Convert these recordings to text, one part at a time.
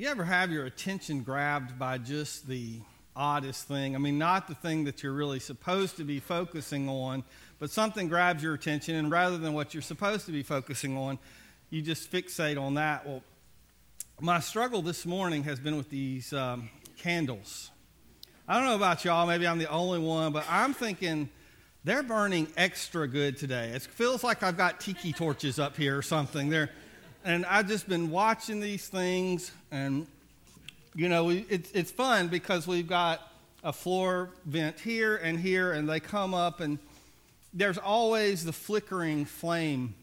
You ever have your attention grabbed by just the oddest thing? I mean, not the thing that you're really supposed to be focusing on, but something grabs your attention, and rather than what you're supposed to be focusing on, you just fixate on that. Well, my struggle this morning has been with these um, candles. I don't know about y'all, maybe I'm the only one, but I'm thinking they're burning extra good today. It feels like I've got tiki torches up here or something. They're and I've just been watching these things, and you know, it's it's fun because we've got a floor vent here and here, and they come up, and there's always the flickering flame.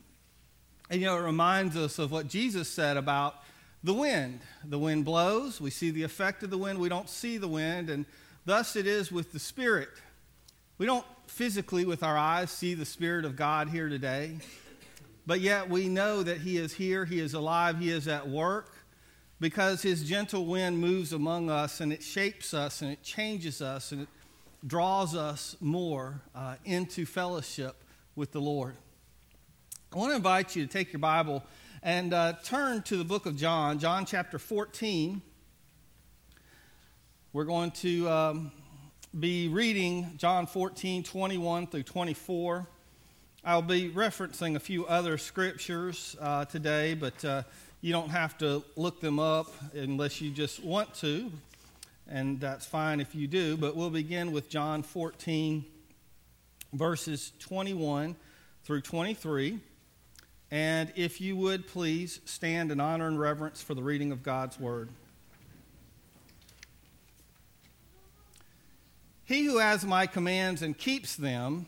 And you know, it reminds us of what Jesus said about the wind. The wind blows, we see the effect of the wind, we don't see the wind, and thus it is with the Spirit. We don't physically, with our eyes, see the Spirit of God here today. But yet we know that He is here, He is alive, He is at work because His gentle wind moves among us and it shapes us and it changes us and it draws us more uh, into fellowship with the Lord. I want to invite you to take your Bible and uh, turn to the book of John, John chapter 14. We're going to um, be reading John 14, 21 through 24. I'll be referencing a few other scriptures uh, today, but uh, you don't have to look them up unless you just want to, and that's fine if you do. But we'll begin with John 14, verses 21 through 23. And if you would please stand in honor and reverence for the reading of God's word. He who has my commands and keeps them,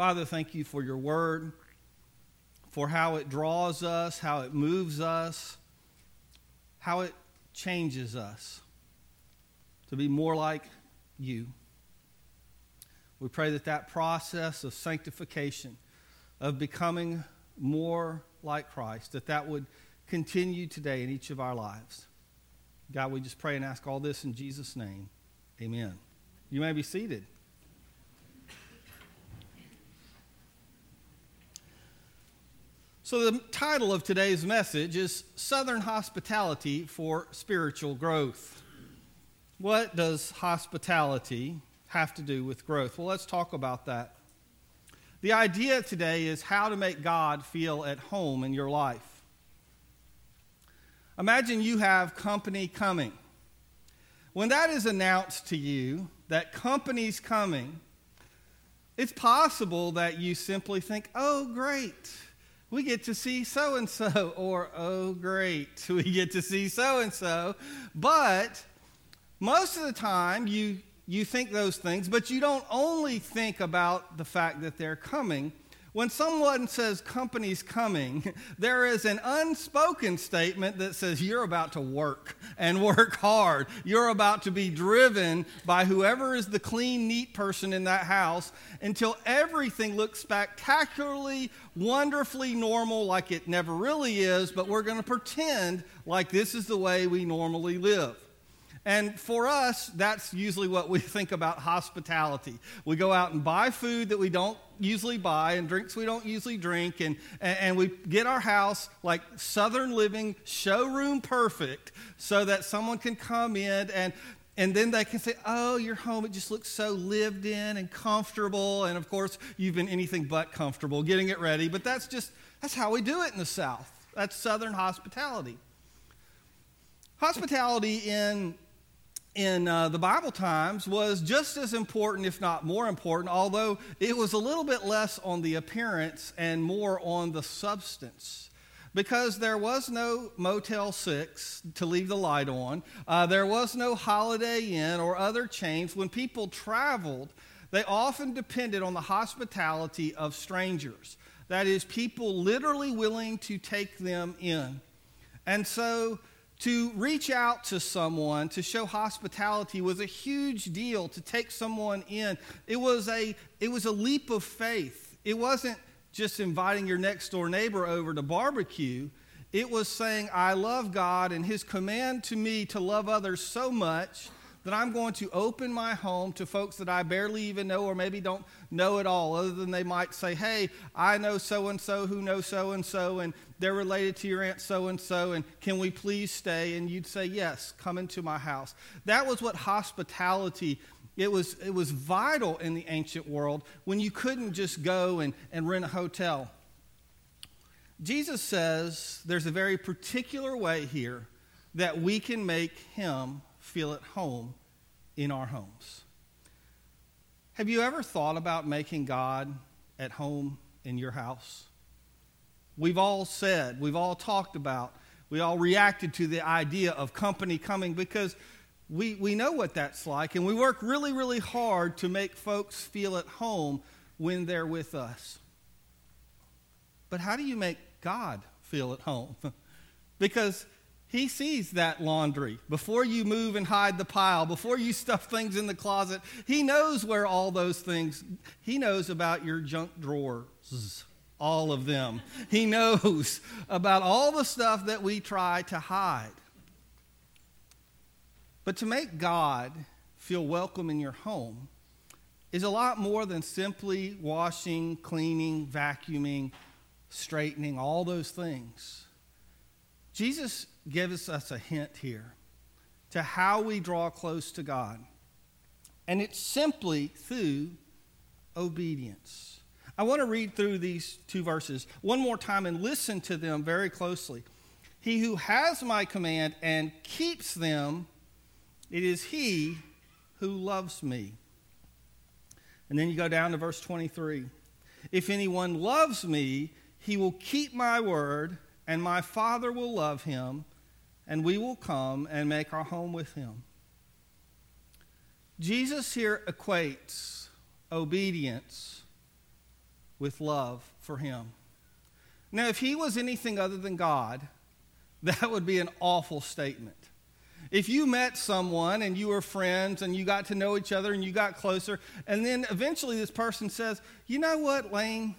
Father, thank you for your word, for how it draws us, how it moves us, how it changes us to be more like you. We pray that that process of sanctification, of becoming more like Christ, that that would continue today in each of our lives. God, we just pray and ask all this in Jesus' name. Amen. You may be seated. So, the title of today's message is Southern Hospitality for Spiritual Growth. What does hospitality have to do with growth? Well, let's talk about that. The idea today is how to make God feel at home in your life. Imagine you have company coming. When that is announced to you, that company's coming, it's possible that you simply think, oh, great we get to see so and so, or oh, great, we get to see so and so. But most of the time, you, you think those things, but you don't only think about the fact that they're coming. When someone says company's coming, there is an unspoken statement that says you're about to work and work hard. You're about to be driven by whoever is the clean, neat person in that house until everything looks spectacularly, wonderfully normal like it never really is, but we're going to pretend like this is the way we normally live. And for us, that's usually what we think about hospitality. We go out and buy food that we don't usually buy and drinks we don't usually drink, and, and we get our house like Southern living, showroom perfect, so that someone can come in and and then they can say, Oh, your home, it just looks so lived in and comfortable. And of course, you've been anything but comfortable getting it ready. But that's just, that's how we do it in the South. That's Southern hospitality. Hospitality in in uh, the Bible times was just as important, if not more important, although it was a little bit less on the appearance and more on the substance. Because there was no Motel 6 to leave the light on, uh, there was no Holiday Inn or other chains. When people traveled, they often depended on the hospitality of strangers. That is, people literally willing to take them in. And so To reach out to someone, to show hospitality was a huge deal to take someone in. It was a, it was a leap of faith. It wasn't just inviting your next door neighbor over to barbecue. It was saying, I love God and His command to me to love others so much that I'm going to open my home to folks that I barely even know or maybe don't know at all, other than they might say, Hey, I know so and so who knows so and so, and they're related to your aunt so and so, and can we please stay? And you'd say, Yes, come into my house. That was what hospitality it was, it was vital in the ancient world when you couldn't just go and, and rent a hotel. Jesus says there's a very particular way here that we can make him feel at home in our homes. Have you ever thought about making God at home in your house? We've all said, we've all talked about, we all reacted to the idea of company coming because we, we know what that's like, and we work really, really hard to make folks feel at home when they're with us. But how do you make God feel at home? because he sees that laundry. Before you move and hide the pile, before you stuff things in the closet, He knows where all those things, He knows about your junk drawers, all of them. He knows about all the stuff that we try to hide. But to make God feel welcome in your home is a lot more than simply washing, cleaning, vacuuming, straightening, all those things. Jesus gives us a hint here to how we draw close to God. And it's simply through obedience. I want to read through these two verses one more time and listen to them very closely. He who has my command and keeps them, it is he who loves me. And then you go down to verse 23. If anyone loves me, he will keep my word and my Father will love him, and we will come and make our home with him. Jesus here equates obedience with love for him. Now, if he was anything other than God, that would be an awful statement. If you met someone and you were friends and you got to know each other and you got closer, and then eventually this person says, You know what, Lane?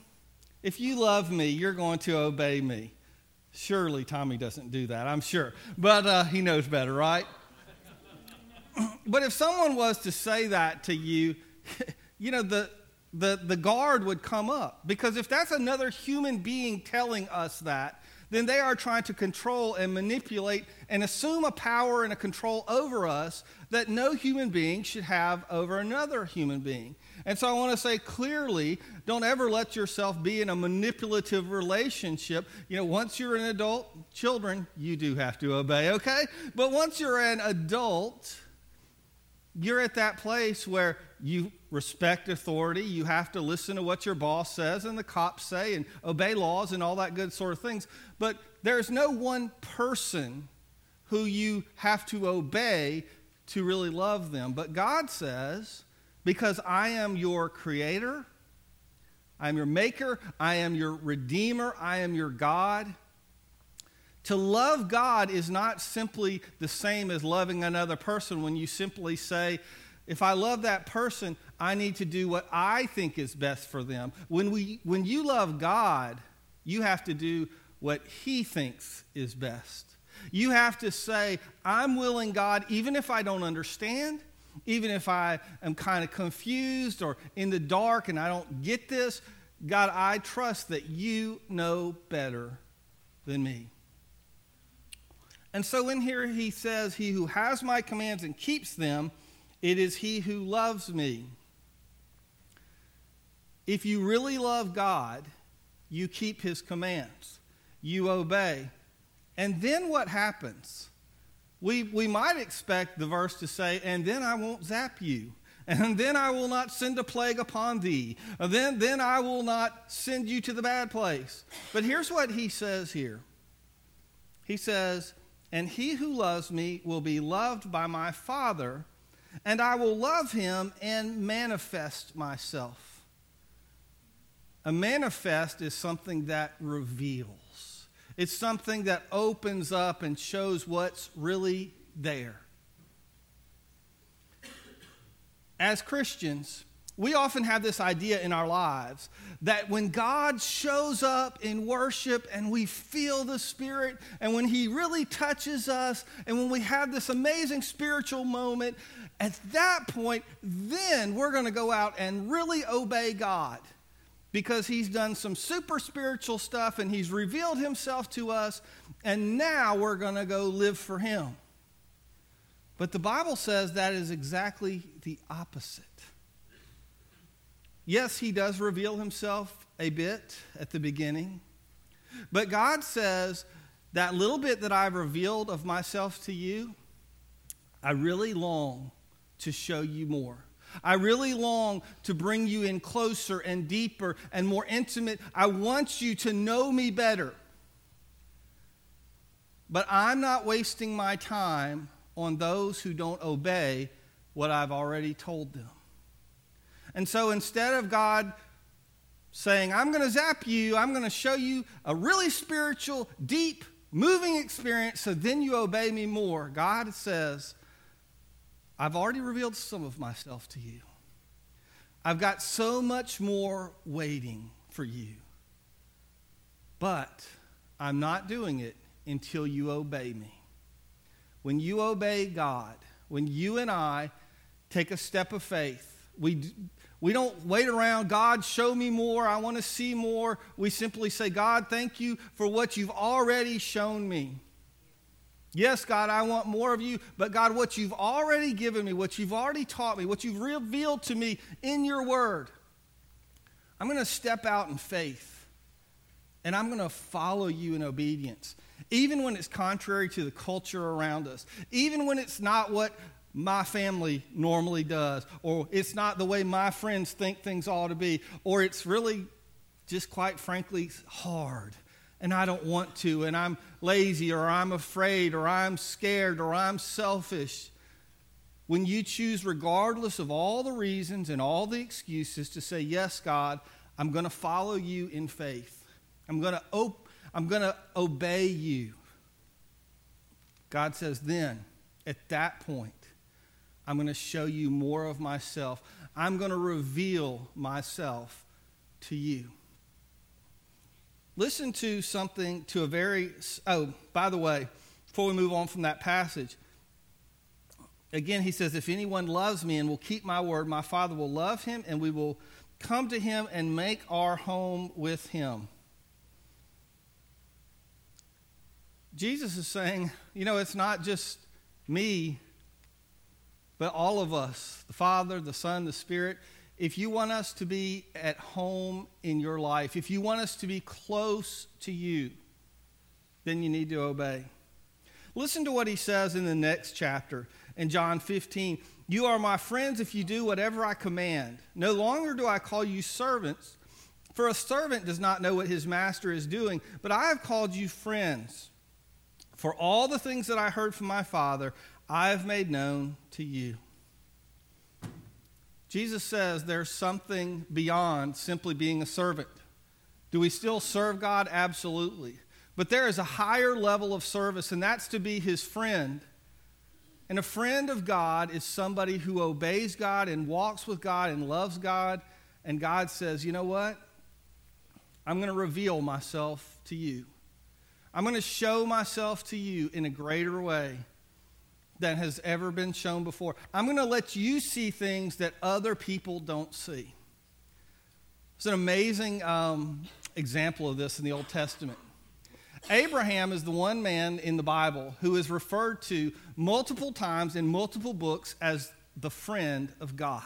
If you love me, you're going to obey me. Surely Tommy doesn't do that, I'm sure. But uh, he knows better, right? but if someone was to say that to you, you know, the, the, the guard would come up. Because if that's another human being telling us that, then they are trying to control and manipulate and assume a power and a control over us that no human being should have over another human being. And so I want to say clearly don't ever let yourself be in a manipulative relationship. You know, once you're an adult, children, you do have to obey, okay? But once you're an adult, you're at that place where you respect authority, you have to listen to what your boss says and the cops say and obey laws and all that good sort of things. But there's no one person who you have to obey to really love them. But God says, because I am your creator, I am your maker, I am your redeemer, I am your God. To love God is not simply the same as loving another person when you simply say, if I love that person, I need to do what I think is best for them. When, we, when you love God, you have to do what He thinks is best. You have to say, I'm willing, God, even if I don't understand, even if I am kind of confused or in the dark and I don't get this, God, I trust that you know better than me. And so in here he says, He who has my commands and keeps them, it is he who loves me. If you really love God, you keep his commands, you obey. And then what happens? we, we might expect the verse to say, and then I won't zap you. And then I will not send a plague upon thee. And then, then I will not send you to the bad place. But here's what he says here He says, And he who loves me will be loved by my Father, and I will love him and manifest myself. A manifest is something that reveals. It's something that opens up and shows what's really there. As Christians, we often have this idea in our lives that when God shows up in worship and we feel the Spirit, and when He really touches us, and when we have this amazing spiritual moment, at that point, then we're going to go out and really obey God because He's done some super spiritual stuff and He's revealed Himself to us, and now we're going to go live for Him. But the Bible says that is exactly the opposite. Yes, he does reveal himself a bit at the beginning. But God says, that little bit that I've revealed of myself to you, I really long to show you more. I really long to bring you in closer and deeper and more intimate. I want you to know me better. But I'm not wasting my time on those who don't obey what I've already told them. And so instead of God saying, I'm going to zap you, I'm going to show you a really spiritual, deep, moving experience, so then you obey me more, God says, I've already revealed some of myself to you. I've got so much more waiting for you. But I'm not doing it until you obey me. When you obey God, when you and I take a step of faith, we, we don't wait around, God, show me more. I want to see more. We simply say, God, thank you for what you've already shown me. Yes, God, I want more of you, but God, what you've already given me, what you've already taught me, what you've revealed to me in your word, I'm going to step out in faith and I'm going to follow you in obedience, even when it's contrary to the culture around us, even when it's not what my family normally does, or it's not the way my friends think things ought to be, or it's really just quite frankly hard and I don't want to, and I'm lazy, or I'm afraid, or I'm scared, or I'm selfish. When you choose, regardless of all the reasons and all the excuses, to say, Yes, God, I'm going to follow you in faith, I'm going to, op- I'm going to obey you. God says, then, at that point, I'm going to show you more of myself. I'm going to reveal myself to you. Listen to something, to a very, oh, by the way, before we move on from that passage, again, he says, If anyone loves me and will keep my word, my Father will love him, and we will come to him and make our home with him. Jesus is saying, you know, it's not just me but all of us, the Father, the Son, the Spirit, if you want us to be at home in your life, if you want us to be close to you, then you need to obey. Listen to what he says in the next chapter in John 15. You are my friends if you do whatever I command. No longer do I call you servants, for a servant does not know what his master is doing, but I have called you friends. For all the things that I heard from my Father, I have made known to you. Jesus says there's something beyond simply being a servant. Do we still serve God? Absolutely. But there is a higher level of service, and that's to be his friend. And a friend of God is somebody who obeys God and walks with God and loves God. And God says, you know what? I'm going to reveal myself to you. I'm going to show myself to you in a greater way that has ever been shown before. I'm going to let you see things that other people don't see. It's an amazing um, example of this in the Old Testament. Abraham is the one man in the Bible who is referred to multiple times in multiple books as the friend of God.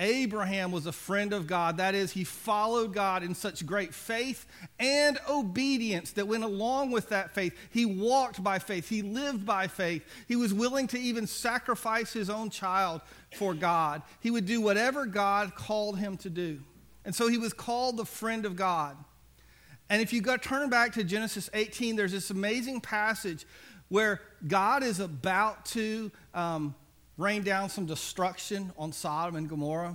Abraham was a friend of God. That is, he followed God in such great faith and obedience that went along with that faith. He walked by faith, he lived by faith. He was willing to even sacrifice his own child for God. He would do whatever God called him to do. And so he was called the friend of God. And if you go turn back to Genesis 18, there's this amazing passage where God is about to um, rain down some destruction on Sodom and Gomorrah.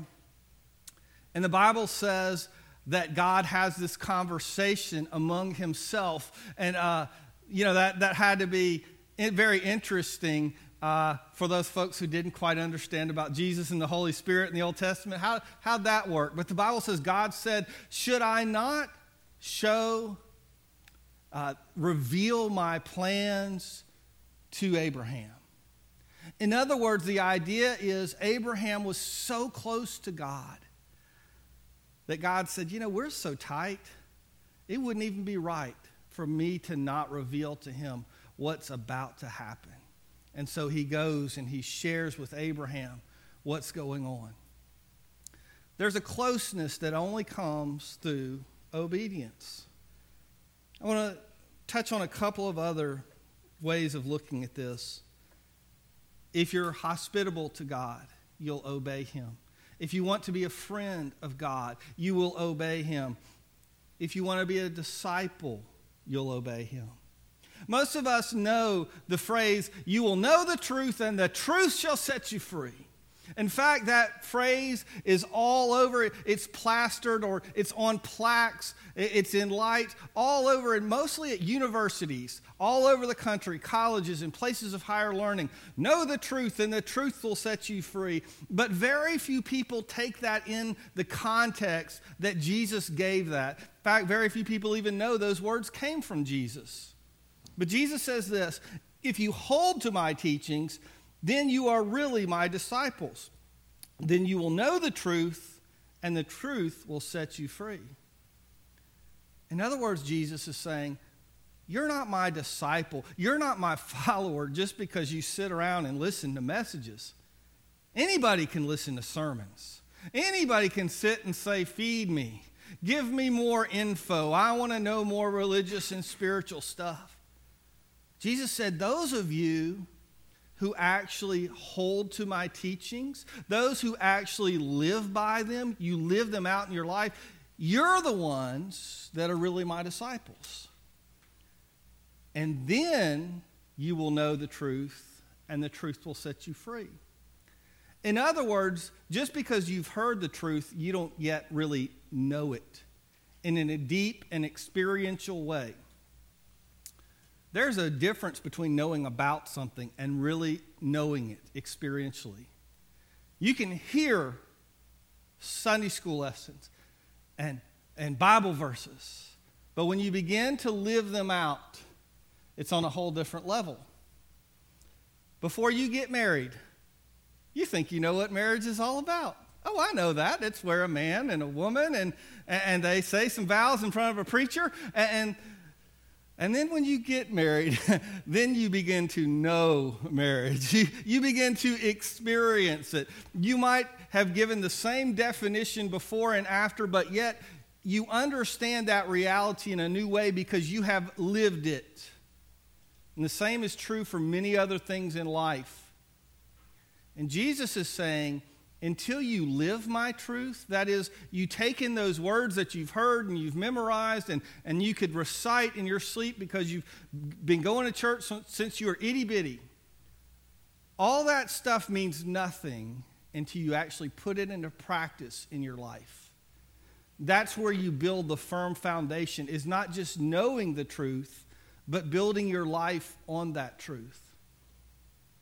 And the Bible says that God has this conversation among himself. And, uh, you know, that, that had to be very interesting uh, for those folks who didn't quite understand about Jesus and the Holy Spirit in the Old Testament. How, how'd that work? But the Bible says God said, Should I not show, uh, reveal my plans to Abraham? In other words, the idea is Abraham was so close to God that God said, You know, we're so tight, it wouldn't even be right for me to not reveal to him what's about to happen. And so he goes and he shares with Abraham what's going on. There's a closeness that only comes through obedience. I want to touch on a couple of other ways of looking at this. If you're hospitable to God, you'll obey him. If you want to be a friend of God, you will obey him. If you want to be a disciple, you'll obey him. Most of us know the phrase, you will know the truth and the truth shall set you free. In fact, that phrase is all over. It's plastered or it's on plaques. It's in lights all over, and mostly at universities, all over the country, colleges, and places of higher learning. Know the truth, and the truth will set you free. But very few people take that in the context that Jesus gave that. In fact, very few people even know those words came from Jesus. But Jesus says this if you hold to my teachings, then you are really my disciples. Then you will know the truth, and the truth will set you free. In other words, Jesus is saying, You're not my disciple. You're not my follower just because you sit around and listen to messages. Anybody can listen to sermons. Anybody can sit and say, Feed me. Give me more info. I want to know more religious and spiritual stuff. Jesus said, Those of you who actually hold to my teachings, those who actually live by them, you live them out in your life, you're the ones that are really my disciples. And then you will know the truth, and the truth will set you free. In other words, just because you've heard the truth, you don't yet really know it in a deep and experiential way. There's a difference between knowing about something and really knowing it experientially. You can hear Sunday school lessons and, and Bible verses, but when you begin to live them out, it's on a whole different level. Before you get married, you think you know what marriage is all about. Oh, I know that. It's where a man and a woman and, and they say some vows in front of a preacher and and then when you get married, then you begin to know marriage. You, you begin to experience it. You might have given the same definition before and after, but yet you understand that reality in a new way because you have lived it. And the same is true for many other things in life. And Jesus is saying, until you live my truth, that is, you take in those words that you've heard and you've memorized and, and you could recite in your sleep because you've been going to church since you were itty bitty. All that stuff means nothing until you actually put it into practice in your life. That's where you build the firm foundation, is not just knowing the truth, but building your life on that truth.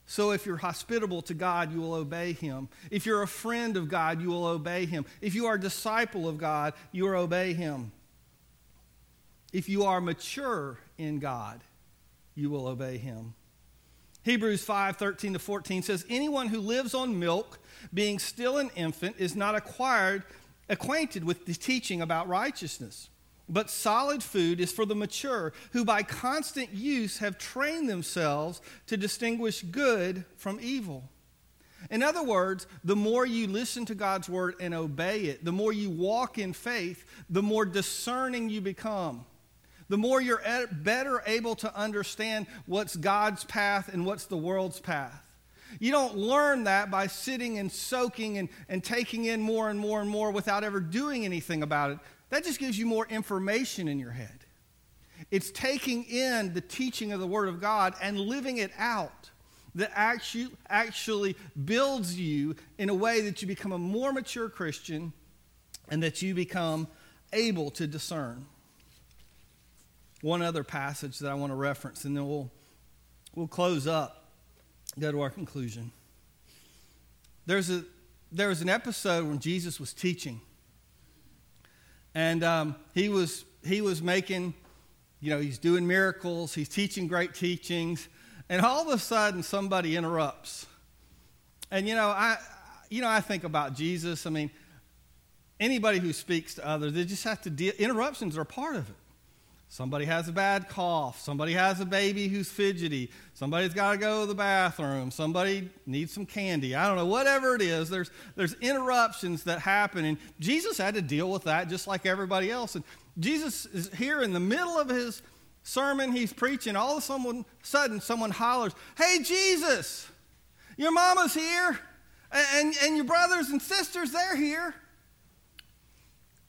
So if you're hospitable to God, you will obey him. If you're a friend of God, you will obey him. If you are a disciple of God, you will obey him. If you are mature in God, you will obey him. Hebrews 5 13 to 14 says, Anyone who lives on milk, being still an infant, is not acquired, acquainted with the teaching about righteousness. But solid food is for the mature, who by constant use have trained themselves to distinguish good from evil. In other words, the more you listen to God's word and obey it, the more you walk in faith, the more discerning you become. The more you're better able to understand what's God's path and what's the world's path. You don't learn that by sitting and soaking and, and taking in more and more and more without ever doing anything about it. That just gives you more information in your head. It's taking in the teaching of the Word of God and living it out that actually, actually builds you in a way that you become a more mature Christian and that you become able to discern. One other passage that I want to reference, and then we'll, we'll close up, go to our conclusion. There's a, there was an episode when Jesus was teaching, and um, he, was, he was making, you know, he's doing miracles, he's teaching great teachings, and all of a sudden somebody interrupts. And, you know, I, you know, I think about Jesus. I mean, anybody who speaks to others, they just have to deal, interruptions are part of it. Somebody has a bad cough. Somebody has a baby who's fidgety. Somebody's got to go to the bathroom. Somebody needs some candy. I don't know, whatever it is, there's, there's interruptions that happen. And Jesus had to deal with that just like everybody else. And Jesus is here in the middle of his sermon. He's preaching. All of a sudden, someone hollers, Hey, Jesus, your mama's here. And, and, and your brothers and sisters, they're here.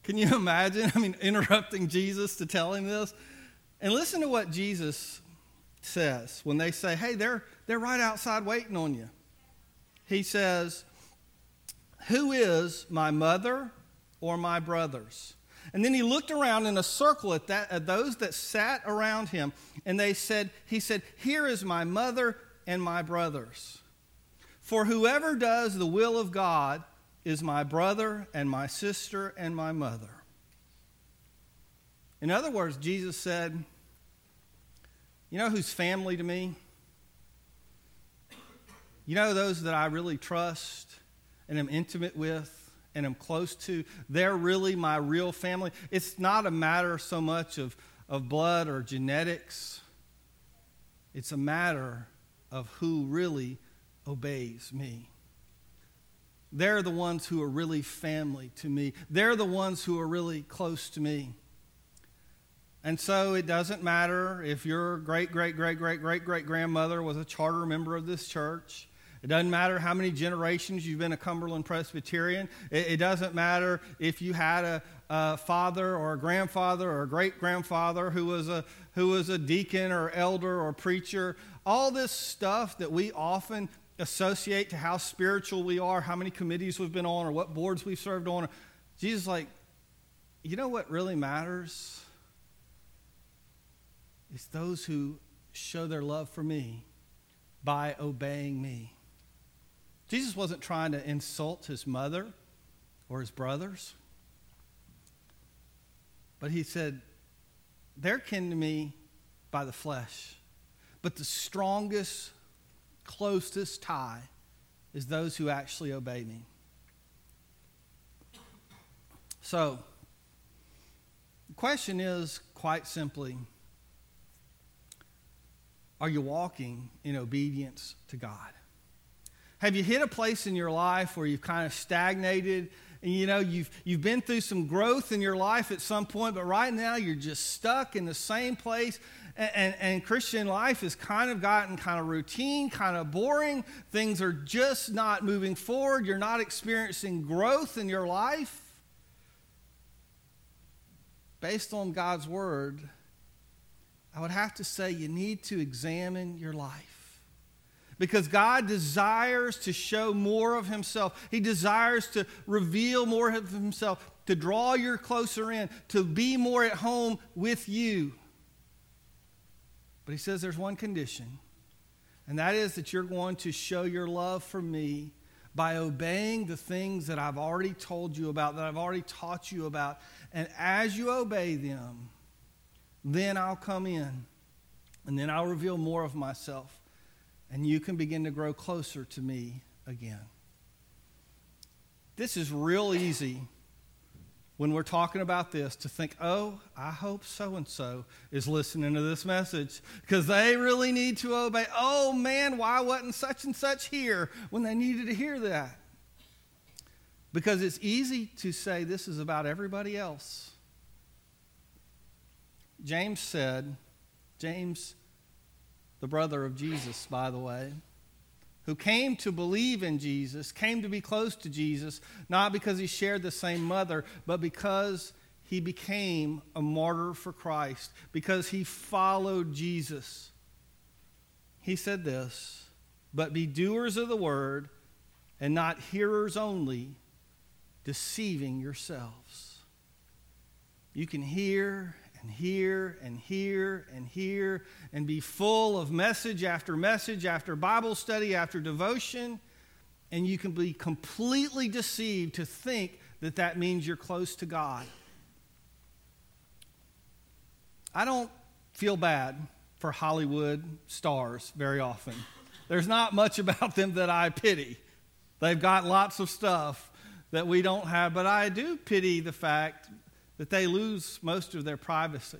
Can you imagine? I mean, interrupting Jesus to tell him this? And listen to what Jesus says when they say, hey, they're, they're right outside waiting on you. He says, Who is my mother or my brothers? And then he looked around in a circle at, that, at those that sat around him, and they said, He said, Here is my mother and my brothers. For whoever does the will of God is my brother and my sister and my mother. In other words, Jesus said, You know who's family to me? You know those that I really trust and am intimate with and am close to? They're really my real family. It's not a matter so much of, of blood or genetics, it's a matter of who really obeys me. They're the ones who are really family to me. They're the ones who are really close to me. And so it doesn't matter if your great, great, great, great, great, great grandmother was a charter member of this church. It doesn't matter how many generations you've been a Cumberland Presbyterian. It, it doesn't matter if you had a, a, father or a grandfather or a great grandfather who was a, who was a deacon or elder or preacher. All this stuff that we often associate to how spiritual we are, how many committees we've been on, or what boards we've served on. Jesus like, you know what really matters? It's those who show their love for me by obeying me. Jesus wasn't trying to insult his mother or his brothers, but he said, They're kin to me by the flesh, but the strongest closest tie is those who actually obey me. So, the question is quite simply Are you walking in obedience to God? Have you hit a place in your life where you've kind of stagnated and you know you've, you've been through some growth in your life at some point, but right now you're just stuck in the same place and, and, and, Christian life has kind of gotten kind of routine, kind of boring. Things are just not moving forward. You're not experiencing growth in your life. Based on God's word, I would have to say you need to examine your life. Because God desires to show more of Himself. He desires to reveal more of Himself, to draw you closer in, to be more at home with you. But he says there's one condition, and that is that you're going to show your love for me by obeying the things that I've already told you about, that I've already taught you about. And as you obey them, then I'll come in, and then I'll reveal more of myself, and you can begin to grow closer to me again. This is real easy when we're talking about this to think, oh, I hope so and so is listening to this message because they really need to obey. Oh man, why wasn't such and such here when they needed to hear that? Because it's easy to say this is about everybody else. James said, James, the brother of Jesus, by the way, who came to believe in Jesus, came to be close to Jesus, not because he shared the same mother, but because he became a martyr for Christ, because he followed Jesus. He said this, but be doers of the word and not hearers only, deceiving yourselves. You can hear and hear and hear and hear and be full of message after message after Bible study after devotion, and you can be completely deceived to think that that means you're close to God. I don't feel bad for Hollywood stars very often. There's not much about them that I pity. They've got lots of stuff that we don't have, but I do pity the fact that they lose most of their privacy.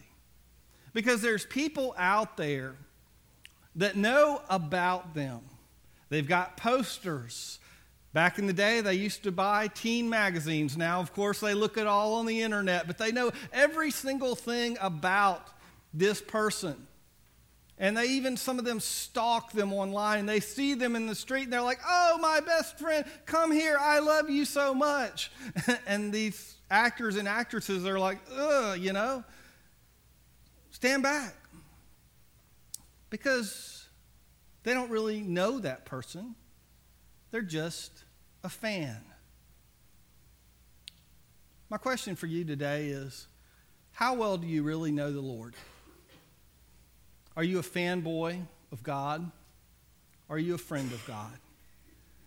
Because there's people out there that know about them. They've got posters. Back in the day, they used to buy teen magazines. Now, of course, they look at all on the internet, but they know every single thing about this person. And they even, some of them stalk them online. They see them in the street and they're like, oh, my best friend, come here. I love you so much. and these actors and actresses are like, ugh, you know, stand back. Because they don't really know that person, they're just a fan. My question for you today is how well do you really know the Lord? Are you a fanboy of God? Are you a friend of God?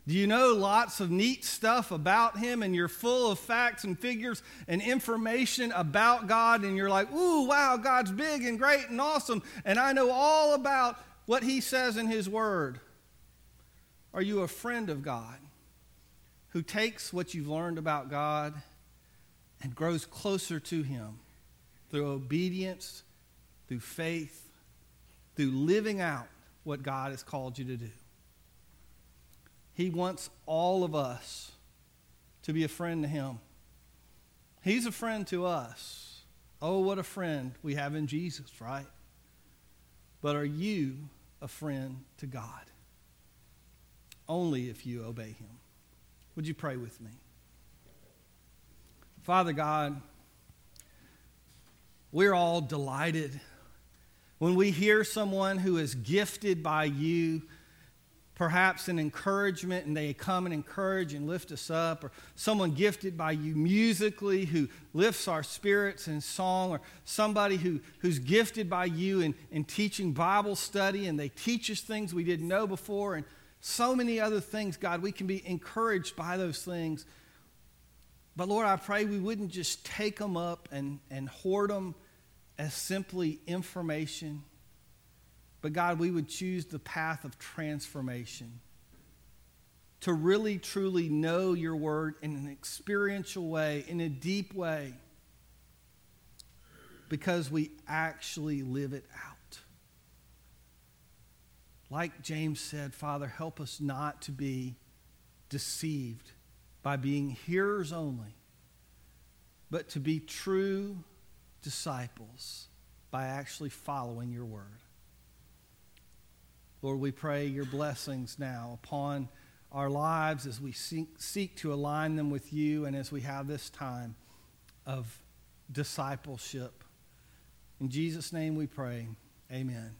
Do you know lots of neat stuff about Him and you're full of facts and figures and information about God and you're like, ooh, wow, God's big and great and awesome and I know all about what He says in His Word? Are you a friend of God who takes what you've learned about God and grows closer to Him through obedience, through faith, through living out what God has called you to do. He wants all of us to be a friend to Him. He's a friend to us. Oh, what a friend we have in Jesus, right? But are you a friend to God? Only if you obey Him. Would you pray with me? Father God, we're all delighted when we hear someone who is gifted by you, perhaps an encouragement, and they come and encourage and lift us up, or someone gifted by you musically who lifts our spirits in song, or somebody who, who's gifted by you in, in teaching Bible study and they teach us things we didn't know before, and so many other things, God, we can be encouraged by those things. But Lord, I pray we wouldn't just take them up and, and hoard them as simply information, but God, we would choose the path of transformation to really truly know your word in an experiential way, in a deep way, because we actually live it out. Like James said, Father, help us not to be deceived by being hearers only, but to be true disciples by actually following your word. Lord, we pray your blessings now upon our lives as we seek, seek to align them with you and as we have this time of discipleship. In Jesus' name we pray. Amen.